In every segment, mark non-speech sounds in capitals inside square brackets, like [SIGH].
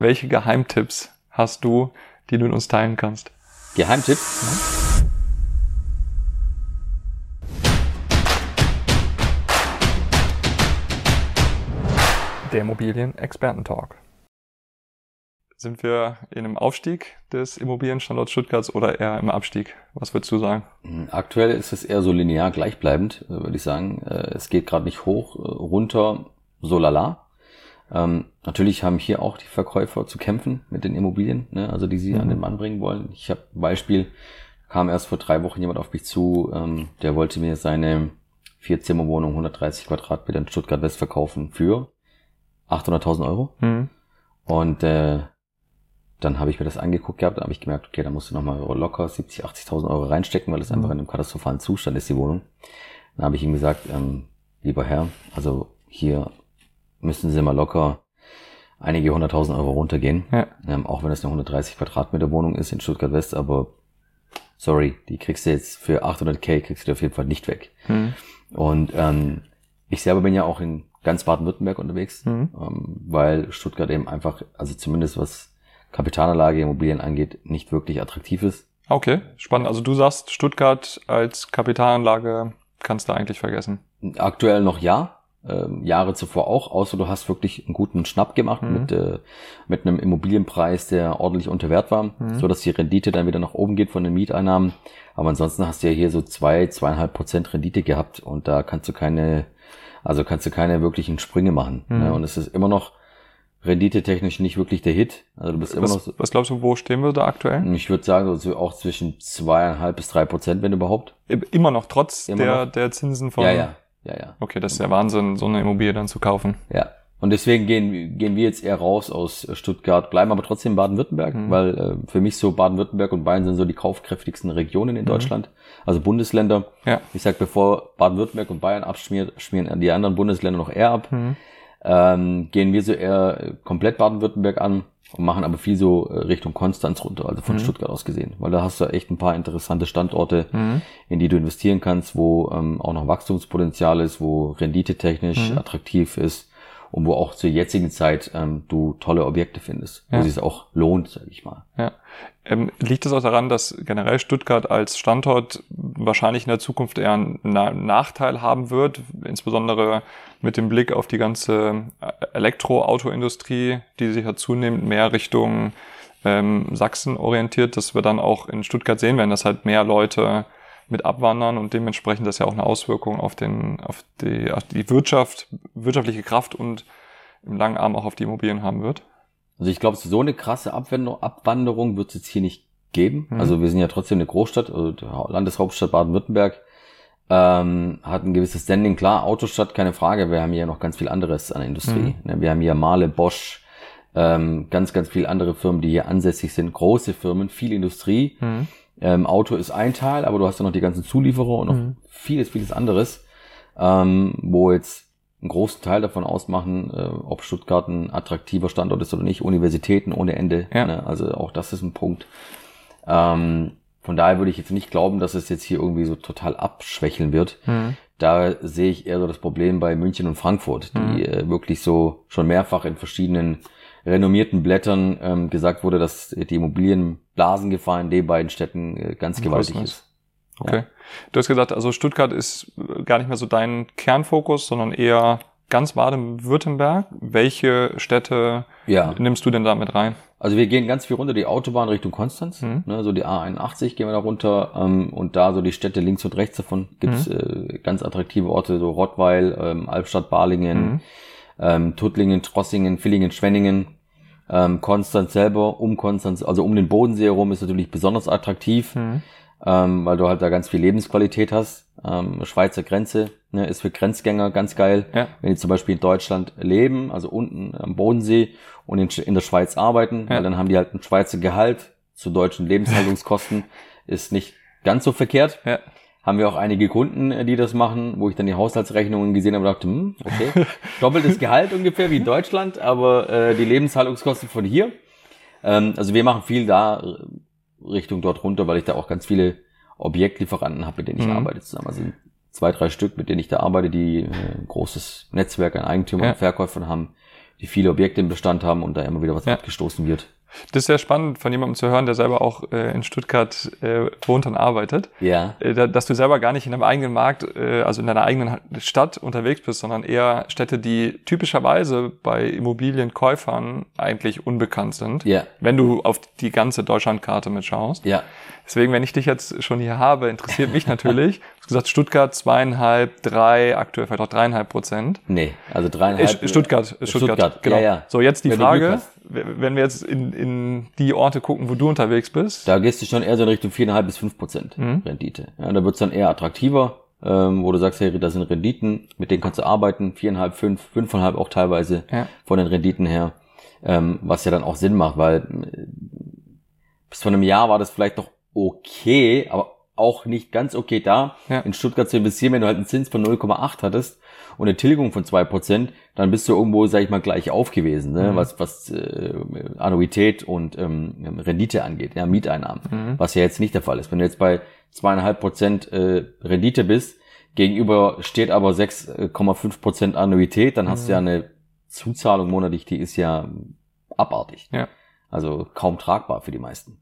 Welche Geheimtipps hast du, die du mit uns teilen kannst? Geheimtipp? Der Immobilien-Experten-Talk. Sind wir in einem Aufstieg des Immobilienstandorts Stuttgarts oder eher im Abstieg? Was würdest du sagen? Aktuell ist es eher so linear gleichbleibend, äh, würde ich sagen. Äh, es geht gerade nicht hoch, äh, runter, so lala. Ähm, natürlich haben hier auch die Verkäufer zu kämpfen mit den Immobilien, ne, also die sie mhm. an den Mann bringen wollen. Ich habe ein Beispiel, kam erst vor drei Wochen jemand auf mich zu, ähm, der wollte mir seine Vierzimmerwohnung 130 Quadratmeter in Stuttgart West verkaufen für 800.000 Euro. Mhm. Und äh, dann habe ich mir das angeguckt gehabt, dann habe ich gemerkt, okay, da musst du nochmal locker 70, 80.000 Euro reinstecken, weil das mhm. einfach in einem katastrophalen Zustand ist, die Wohnung. Dann habe ich ihm gesagt, ähm, lieber Herr, also hier müssen sie mal locker einige hunderttausend Euro runtergehen. Ja. Ähm, auch wenn es eine 130 Quadratmeter Wohnung ist in Stuttgart West, aber sorry, die kriegst du jetzt für 800k, kriegst du auf jeden Fall nicht weg. Mhm. Und ähm, ich selber bin ja auch in ganz Baden-Württemberg unterwegs, mhm. ähm, weil Stuttgart eben einfach, also zumindest was Kapitalanlage, Immobilien angeht, nicht wirklich attraktiv ist. Okay, spannend. Also du sagst, Stuttgart als Kapitalanlage kannst du eigentlich vergessen. Aktuell noch ja, ähm, Jahre zuvor auch, außer du hast wirklich einen guten Schnapp gemacht mhm. mit, äh, mit einem Immobilienpreis, der ordentlich unter Wert war, mhm. so dass die Rendite dann wieder nach oben geht von den Mieteinnahmen. Aber ansonsten hast du ja hier so zwei, zweieinhalb Prozent Rendite gehabt und da kannst du keine, also kannst du keine wirklichen Sprünge machen. Ne? Mhm. Ne? Und es ist immer noch renditetechnisch nicht wirklich der Hit. Also du bist immer was, noch. Was glaubst du, wo stehen wir da aktuell? Ich würde sagen, also auch zwischen zweieinhalb bis drei Prozent, wenn überhaupt. Immer noch, trotz immer der, noch. der Zinsen von. Ja, ja. Ja, ja. Okay, das ist ja Wahnsinn, so eine Immobilie dann zu kaufen. Ja. Und deswegen gehen, gehen wir jetzt eher raus aus Stuttgart, bleiben aber trotzdem in Baden-Württemberg, mhm. weil äh, für mich so Baden-Württemberg und Bayern sind so die kaufkräftigsten Regionen in mhm. Deutschland, also Bundesländer. Ja. Ich sag, bevor Baden-Württemberg und Bayern abschmiert, schmieren die anderen Bundesländer noch eher ab. Mhm. Ähm, gehen wir so eher komplett Baden-Württemberg an und machen aber viel so äh, Richtung Konstanz runter, also von mhm. Stuttgart aus gesehen, weil da hast du echt ein paar interessante Standorte, mhm. in die du investieren kannst, wo ähm, auch noch Wachstumspotenzial ist, wo renditetechnisch mhm. attraktiv ist und wo auch zur jetzigen Zeit ähm, du tolle Objekte findest, ja. wo sich es auch lohnt, sage ich mal. Ja. Ähm, liegt es auch daran, dass generell Stuttgart als Standort wahrscheinlich in der Zukunft eher einen Nachteil haben wird, insbesondere mit dem Blick auf die ganze äh, Elektroautoindustrie, die sich ja zunehmend mehr Richtung ähm, Sachsen orientiert, dass wir dann auch in Stuttgart sehen werden, dass halt mehr Leute mit abwandern und dementsprechend das ja auch eine Auswirkung auf den, auf die, auf die Wirtschaft, wirtschaftliche Kraft und im langen Arm auch auf die Immobilien haben wird. Also ich glaube, so eine krasse Abwanderung wird es jetzt hier nicht geben. Mhm. Also wir sind ja trotzdem eine Großstadt, also Landeshauptstadt Baden-Württemberg ähm, hat ein gewisses Standing. Klar, Autostadt, keine Frage. Wir haben hier noch ganz viel anderes an Industrie. Mhm. Wir haben hier Male, Bosch, ähm, ganz, ganz viele andere Firmen, die hier ansässig sind. Große Firmen, viel Industrie. Mhm. Ähm, Auto ist ein Teil, aber du hast ja noch die ganzen Zulieferer und noch mhm. vieles, vieles anderes, ähm, wo jetzt einen großen Teil davon ausmachen, äh, ob Stuttgart ein attraktiver Standort ist oder nicht. Universitäten ohne Ende. Ja. Ne? Also auch das ist ein Punkt. Ähm, von daher würde ich jetzt nicht glauben, dass es jetzt hier irgendwie so total abschwächeln wird. Mhm. Da sehe ich eher so das Problem bei München und Frankfurt, die mhm. äh, wirklich so schon mehrfach in verschiedenen renommierten Blättern ähm, gesagt wurde, dass die Immobilienblasengefahr in den beiden Städten äh, ganz gewaltig ist. Okay. Ja. Du hast gesagt, also Stuttgart ist gar nicht mehr so dein Kernfokus, sondern eher ganz Baden-Württemberg. Welche Städte ja. nimmst du denn da mit rein? Also wir gehen ganz viel runter die Autobahn Richtung Konstanz, mhm. ne, so die A81 gehen wir da runter ähm, und da so die Städte links und rechts davon gibt's mhm. äh, ganz attraktive Orte, so Rottweil, ähm, Albstadt, Balingen, mhm. ähm, Tuttlingen, Trossingen, Villingen, Schwenningen. Ähm, Konstanz selber, um Konstanz, also um den Bodensee herum ist natürlich besonders attraktiv, mhm. ähm, weil du halt da ganz viel Lebensqualität hast. Ähm, Schweizer Grenze ne, ist für Grenzgänger ganz geil. Ja. Wenn die zum Beispiel in Deutschland leben, also unten am Bodensee und in, in der Schweiz arbeiten, ja. weil dann haben die halt ein Schweizer Gehalt zu deutschen Lebenshaltungskosten, [LAUGHS] ist nicht ganz so verkehrt. Ja haben wir auch einige Kunden, äh, die das machen, wo ich dann die Haushaltsrechnungen gesehen habe und dachte, hm, okay, [LAUGHS] doppeltes Gehalt ungefähr wie in Deutschland, aber äh, die Lebenshaltungskosten von hier. Ähm, also wir machen viel da äh, Richtung dort runter, weil ich da auch ganz viele Objektlieferanten habe, mit denen ich mhm. arbeite zusammen. Also zwei, drei Stück, mit denen ich da arbeite, die äh, ein großes Netzwerk an Eigentümern ja. und Verkäufern haben, die viele Objekte im Bestand haben und da immer wieder was Ja. abgestoßen wird. Das ist sehr spannend von jemandem zu hören, der selber auch äh, in Stuttgart äh, wohnt und arbeitet. Ja. äh, da- dass du selber gar nicht in deinem eigenen Markt, äh, also in deiner eigenen Stadt unterwegs bist, sondern eher Städte, die typischerweise bei Immobilienkäufern eigentlich unbekannt sind. Ja. Wenn du auf die ganze Deutschlandkarte mitschaust. Ja. Deswegen, wenn ich dich jetzt schon hier habe, interessiert mich [LAUGHS] natürlich. Gesagt, Stuttgart zweieinhalb, drei, aktuell vielleicht auch dreieinhalb Prozent. Nee, also Äh, dreieinhalb. Stuttgart, Stuttgart, Stuttgart, genau. ja, ja. So, jetzt die Wenn Frage, wenn wir jetzt in, in die Orte gucken, wo du unterwegs bist. Da gehst du schon eher so in Richtung 4,5 bis 5 Prozent Mhm. Rendite. Ja, da wird's dann eher attraktiver, ähm, wo du sagst, hey, das sind Renditen, mit denen kannst du arbeiten, 4,5, 5, 5,5 auch teilweise Ja. von den Renditen her, ähm, was ja dann auch Sinn macht, weil äh, bis vor einem Jahr war das vielleicht noch okay, aber auch nicht ganz okay da, Ja. in Stuttgart zu investieren, wenn du halt einen Zins von 0,8 hattest und eine Tilgung von 2%, dann bist du irgendwo, sag ich mal, gleich auf gewesen, ne? Mhm. was, was äh, Annuität und ähm, Rendite angeht, ja, Mieteinnahmen, Mhm. was ja jetzt nicht der Fall ist. Wenn du jetzt bei zweieinhalb Prozent äh, Rendite bist, gegenüber steht aber 6,5 Prozent Annuität, dann hast du ja eine Zuzahlung monatlich, die ist ja abartig. Ja. Also kaum tragbar für die meisten.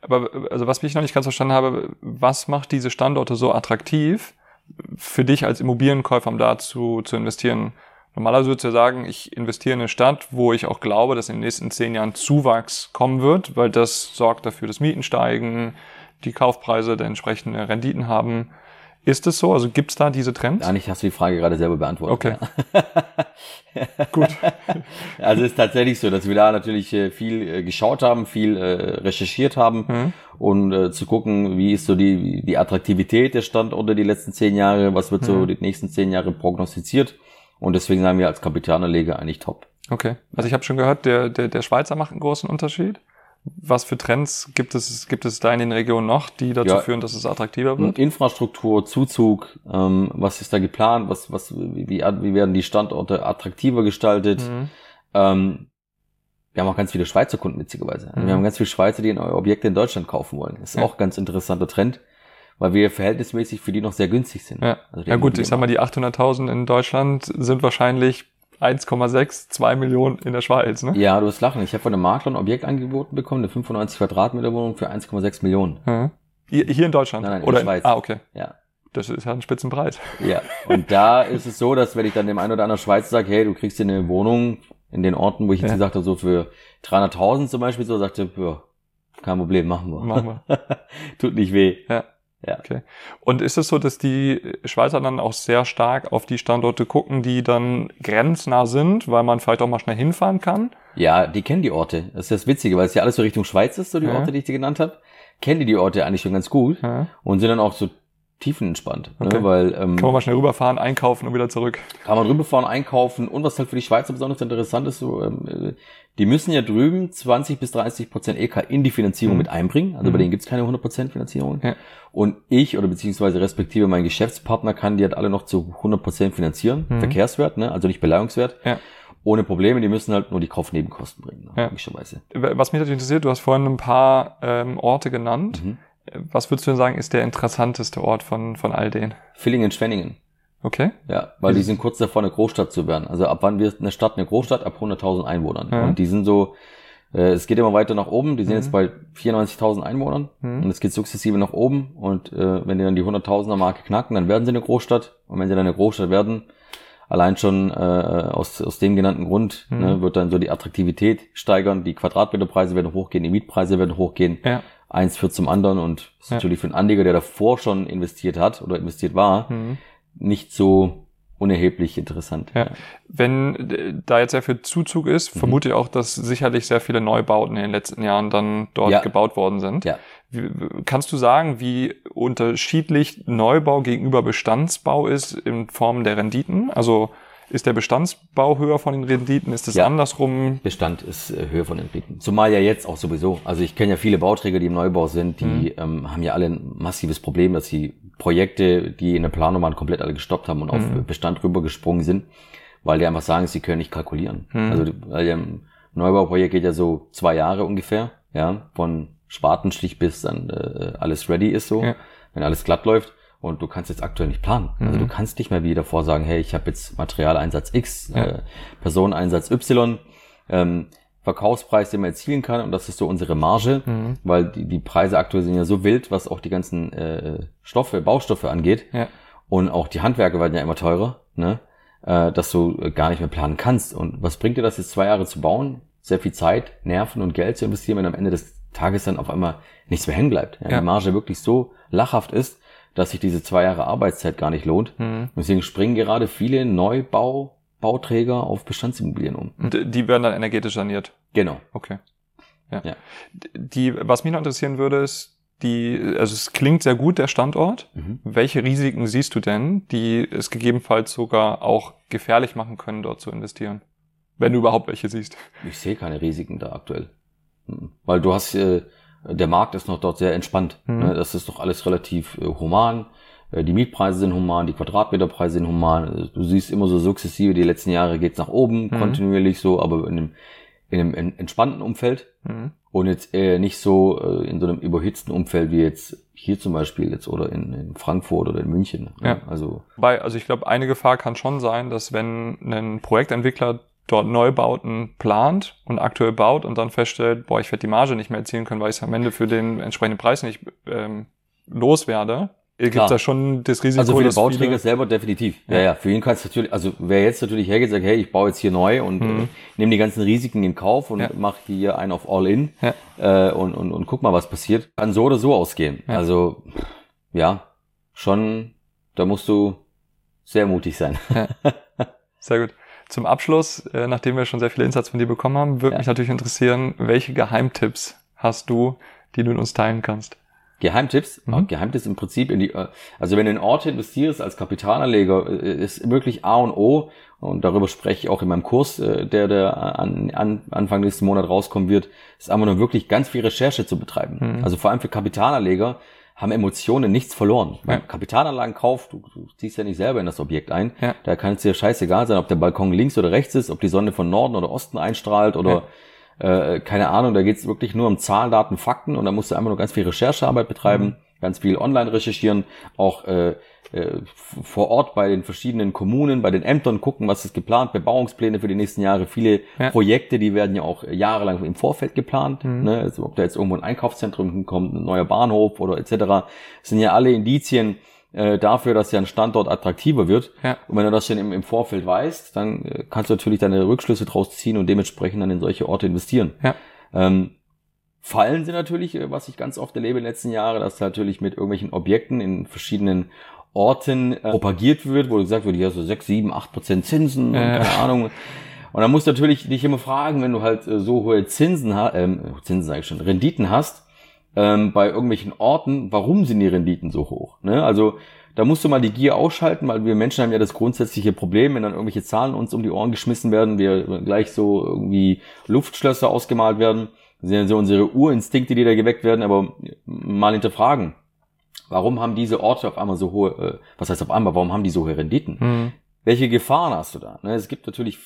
Aber also was ich noch nicht ganz verstanden habe, was macht diese Standorte so attraktiv für dich als Immobilienkäufer, um da zu, zu investieren? Normalerweise würdest du ja sagen, ich investiere in eine Stadt, wo ich auch glaube, dass in den nächsten zehn Jahren Zuwachs kommen wird, weil das sorgt dafür, dass Mieten steigen, die Kaufpreise der entsprechenden Renditen haben. Ist es so? Also gibt es da diese Trends? Eigentlich hast du die Frage gerade selber beantwortet. Okay. Ja. Gut. [LAUGHS] Also es ist tatsächlich so, dass wir da natürlich äh, viel äh, geschaut haben, viel äh, recherchiert haben Mhm. und zu gucken, wie ist so die, die Attraktivität der Standorte die letzten zehn Jahre, was wird so Mhm. die nächsten zehn Jahre prognostiziert. Und deswegen sagen wir als Kapitalanleger eigentlich top. Okay. Also ich habe schon gehört, der, der, der Schweizer macht einen großen Unterschied. Was für Trends gibt es, gibt es da in den Regionen noch, die dazu Ja. führen, dass es attraktiver wird? Infrastruktur, Zuzug, ähm, was ist da geplant, was, was, wie, wie werden die Standorte attraktiver gestaltet? Mhm. Ähm, wir haben auch ganz viele Schweizer Kunden, witzigerweise. Mhm. Wir haben ganz viele Schweizer, die Objekte in Deutschland kaufen wollen. Das ist Ja. auch ein ganz interessanter Trend, weil wir verhältnismäßig für die noch sehr günstig sind. Ja, Also ja gut, ich sag mal, die 800.000 in Deutschland sind wahrscheinlich 1,6, 2 Millionen in der Schweiz, ne? Ja, du wirst lachen. Ich habe von einem Makler ein Objekt angeboten bekommen, eine 95 Quadratmeter Wohnung für 1,6 Millionen. Ja. Hier, in Deutschland? Nein, nein, in Oder der Schweiz. Ah, okay. Ja. Das ist ja ein Spitzenpreis. Ja. Und da ist es so, dass wenn ich dann dem einen oder anderen Schweizer sage, hey, du kriegst hier eine Wohnung in den Orten, wo ich jetzt Ja. gesagt habe, so für 300.000 zum Beispiel, so sagte, ja, kein Problem, machen wir. Machen wir. [LAUGHS] Tut nicht weh. Ja. Ja. Okay. Und ist es so, dass die Schweizer dann auch sehr stark auf die Standorte gucken, die dann grenznah sind, weil man vielleicht auch mal schnell hinfahren kann? Ja, die kennen die Orte. Das ist das Witzige, weil es ja alles so Richtung Schweiz ist, so die Ja. Orte, die ich dir genannt habe. Kennen die die Orte eigentlich schon ganz gut Ja. und sind dann auch so tiefenentspannt. Okay. Ne? Weil ähm, Kann man mal schnell rüberfahren, einkaufen und wieder zurück. kann man rüberfahren, einkaufen und was halt für die Schweizer besonders interessant ist, so, ähm, äh, die müssen ja drüben 20 bis 30 Prozent EK in die Finanzierung Mhm. mit einbringen. Also bei Mhm. denen gibt's keine 100 Prozent Finanzierung. Ja. Und ich oder beziehungsweise respektive mein Geschäftspartner kann die halt alle noch zu 100 Prozent finanzieren. Mhm. Verkehrswert, ne? also nicht Beleihungswert. Ja. Ohne Probleme, die müssen halt nur die Kaufnebenkosten bringen, ne? Ja. logischerweise. Was mich natürlich interessiert, du hast vorhin ein paar ähm, Orte genannt. Mhm. Was würdest du denn sagen, ist der interessanteste Ort von, von all denen? Villingen-Schwenningen. Okay? Ja, weil die Ist- sind kurz davor, eine Großstadt zu werden. Also ab wann wird eine Stadt eine Großstadt? Ab 100.000 Einwohnern. Ja. Und die sind so, äh, es geht immer weiter nach oben. Die sind Mhm. jetzt bei 94.000 Einwohnern. Mhm. Und es geht sukzessive nach oben. Und äh, wenn die dann die 100.000er Marke knacken, dann werden sie eine Großstadt. Und wenn sie dann eine Großstadt werden, allein schon äh, aus, aus dem genannten Grund, Mhm. ne, wird dann so die Attraktivität steigern. Die Quadratmeterpreise werden hochgehen, die Mietpreise werden hochgehen. Ja. Eins führt zum anderen. Und ist Ja. natürlich für einen Anleger, der davor schon investiert hat oder investiert war, Mhm. nicht so unerheblich interessant. Ja. Wenn äh, da jetzt sehr viel Zuzug ist, Mhm. vermute ich auch, dass sicherlich sehr viele Neubauten in den letzten Jahren dann dort Ja. gebaut worden sind. Ja. Kannst du sagen, wie unterschiedlich Neubau gegenüber Bestandsbau ist in Form der Renditen? Also ist der Bestandsbau höher von den Renditen? Ist es Ja. andersrum? Bestand ist äh, Höhe von den Renditen. Zumal ja jetzt auch sowieso. Also ich kenne ja viele Bauträger, die im Neubau sind, die Mhm. ähm, haben ja alle ein massives Problem, dass sie Projekte, die in der Planung waren, komplett alle gestoppt haben und auf Mhm. Bestand rübergesprungen sind, weil die einfach sagen, sie können nicht kalkulieren. Mhm. Also weil ein Neubauprojekt geht ja so zwei Jahre ungefähr, ja, von Spatenstich bis dann äh, alles ready ist so, Ja. wenn alles glatt läuft. Und du kannst jetzt aktuell nicht planen. Mhm. Also du kannst nicht mehr wie davor sagen, hey, ich habe jetzt Materialeinsatz X, Ja. äh, Personeneinsatz Y, ähm, Verkaufspreis, den man erzielen kann und das ist so unsere Marge, Mhm. weil die, die Preise aktuell sind ja so wild, was auch die ganzen äh, Stoffe, Baustoffe angeht Ja. und auch die Handwerke werden ja immer teurer, ne? äh, dass du gar nicht mehr planen kannst. Und was bringt dir das jetzt zwei Jahre zu bauen? Sehr viel Zeit, Nerven und Geld zu investieren, wenn am Ende des Tages dann auf einmal nichts mehr hängen bleibt. Ja, Ja. Die Marge wirklich so lachhaft ist, dass sich diese zwei Jahre Arbeitszeit gar nicht lohnt. Mhm. Deswegen springen gerade viele Neubau, Bauträger auf Bestandsimmobilien um. Und die werden dann energetisch saniert. Genau. Okay. Ja. Ja. Die, was mich noch interessieren würde, ist, die, also es klingt sehr gut, der Standort. Mhm. Welche Risiken siehst du denn, die es gegebenenfalls sogar auch gefährlich machen können, dort zu investieren? Wenn du überhaupt welche siehst. Ich sehe keine Risiken da aktuell. Mhm. Weil du hast, äh, der Markt ist noch dort sehr entspannt. Mhm. Ne? Das ist doch alles relativ äh, human. Äh, Die Mietpreise sind human, die Quadratmeterpreise sind human. Äh, Du siehst immer so sukzessive, die letzten Jahre geht's nach oben, Mhm. kontinuierlich so, aber in einem, in einem en- entspannten Umfeld Mhm. und jetzt eher nicht so äh, in so einem überhitzten Umfeld wie jetzt hier zum Beispiel jetzt oder in, in Frankfurt oder in München. ne? Ja. Also Wobei, also ich glaube, eine Gefahr kann schon sein, dass wenn ein Projektentwickler dort Neubauten plant und aktuell baut und dann feststellt, boah, ich werde die Marge nicht mehr erzielen können, weil ich es am Ende für den entsprechenden Preis nicht ähm, loswerde, gibt Klar. da schon das Risiko, Also für den dass Bauträger viele, selber definitiv. Ja, Ja. ja, für ihn kann es natürlich, also wer jetzt natürlich hergeht und sagt, hey, ich baue jetzt hier neu und Mhm. äh, nehme die ganzen Risiken in Kauf und Ja. mache hier einen auf All-In Ja. äh, und, und, und guck mal, was passiert, kann so oder so ausgehen. Ja. Also ja, schon, da musst du sehr mutig sein. [LAUGHS] Sehr gut. Zum Abschluss, äh, nachdem wir schon sehr viele Insights von dir bekommen haben, würde Ja. mich natürlich interessieren, welche Geheimtipps hast du, die du mit uns teilen kannst? Geheimtipps? Mhm. Geheimtipps im Prinzip in die, äh, also wenn du in Orte investierst als Kapitalanleger, äh, ist wirklich A und O, und darüber spreche ich auch in meinem Kurs, äh, der, der an, an Anfang nächsten Monat rauskommen wird, ist einfach nur wirklich ganz viel Recherche zu betreiben. Mhm. Also vor allem für Kapitalanleger haben Emotionen nichts verloren. Ja. Beim Kapitalanlagenkauf, du, du ziehst ja nicht selber in das Objekt ein, Ja. da kann es dir scheißegal sein, ob der Balkon links oder rechts ist, ob die Sonne von Norden oder Osten einstrahlt oder äh, keine Ahnung, da geht's wirklich nur um Zahlen, Daten, Fakten und da musst du einfach nur ganz viel Recherchearbeit betreiben, Mhm. ganz viel online recherchieren, auch äh, äh, vor Ort bei den verschiedenen Kommunen, bei den Ämtern gucken, was ist geplant, Bebauungspläne für die nächsten Jahre. Viele Ja. Projekte, die werden ja auch jahrelang im Vorfeld geplant. Mhm. Ne? Also ob da jetzt irgendwo ein Einkaufszentrum hinkommt, ein neuer Bahnhof oder etc. Das sind ja alle Indizien äh, dafür, dass ja ein Standort attraktiver wird. Ja. Und wenn du das schon im, im Vorfeld weißt, dann äh, kannst du natürlich deine Rückschlüsse draus ziehen und dementsprechend dann in solche Orte investieren. Ja. Ähm, Fallen sind natürlich, äh, was ich ganz oft erlebe in den letzten Jahren, dass natürlich mit irgendwelchen Objekten in verschiedenen Orten äh, propagiert wird, wo gesagt wird, ja so 6, 7, 8 Prozent Zinsen und Ja. keine Ahnung. Und dann musst du natürlich dich immer fragen, wenn du halt äh, so hohe Zinsen hast, ähm, Zinsen sage ich schon, Renditen hast, ähm, bei irgendwelchen Orten, warum sind die Renditen so hoch? Ne? Also da musst du mal die Gier ausschalten, weil wir Menschen haben ja das grundsätzliche Problem, wenn dann irgendwelche Zahlen uns um die Ohren geschmissen werden, wir gleich so irgendwie Luftschlösser ausgemalt werden, das sind ja so unsere Urinstinkte, die da geweckt werden, aber mal hinterfragen. Warum haben diese Orte auf einmal so hohe, äh, was heißt auf einmal, warum haben die so hohe Renditen? Mhm. Welche Gefahren hast du da? Ne, es gibt natürlich,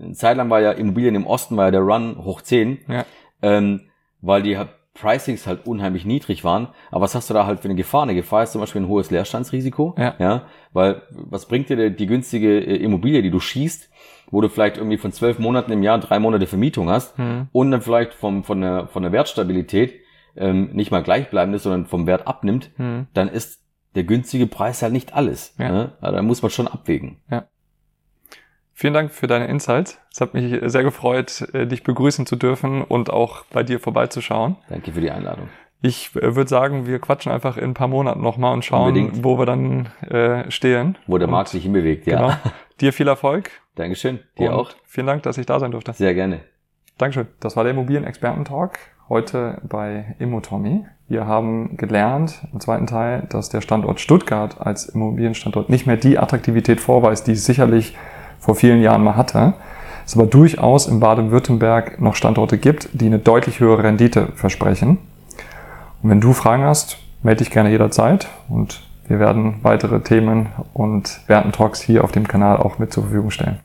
eine Zeit lang war ja Immobilien im Osten, war ja der Run hoch 10, Ja. ähm, weil die halt Pricings halt unheimlich niedrig waren. Aber was hast du da halt für eine Gefahr? Eine Gefahr ist zum Beispiel ein hohes Leerstandsrisiko. Ja. ja weil was bringt dir die günstige äh, Immobilie, die du schießt, wo du vielleicht irgendwie von zwölf Monaten im Jahr drei Monate Vermietung hast Mhm. und dann vielleicht vom, von, der, von der Wertstabilität ähm, nicht mal gleichbleibend ist, sondern vom Wert abnimmt, Mhm. dann ist der günstige Preis halt nicht alles. Ja. Ne? Also da muss man schon abwägen. Vielen Dank für deine Insights. Es hat mich sehr gefreut, äh, dich begrüßen zu dürfen und auch bei dir vorbeizuschauen. Danke für die Einladung. Ich äh, würde sagen, wir quatschen einfach in ein paar Monaten nochmal und schauen, Unbedingt. wo wir dann äh, stehen. Wo der Markt sich hinbewegt, ja. Genau. [LAUGHS] Dir viel Erfolg. Dankeschön. Dir und auch. Vielen Dank, dass ich da sein durfte. Sehr gerne. Dankeschön. Das war der Immobilienexperten-Talk. Heute bei Immotommy. Wir haben gelernt im zweiten Teil, dass der Standort Stuttgart als Immobilienstandort nicht mehr die Attraktivität vorweist, die es sicherlich vor vielen Jahren mal hatte. Es aber durchaus in Baden-Württemberg noch Standorte gibt, die eine deutlich höhere Rendite versprechen. Und wenn du Fragen hast, melde dich gerne jederzeit und wir werden weitere Themen und Werten-Talks hier auf dem Kanal auch mit zur Verfügung stellen.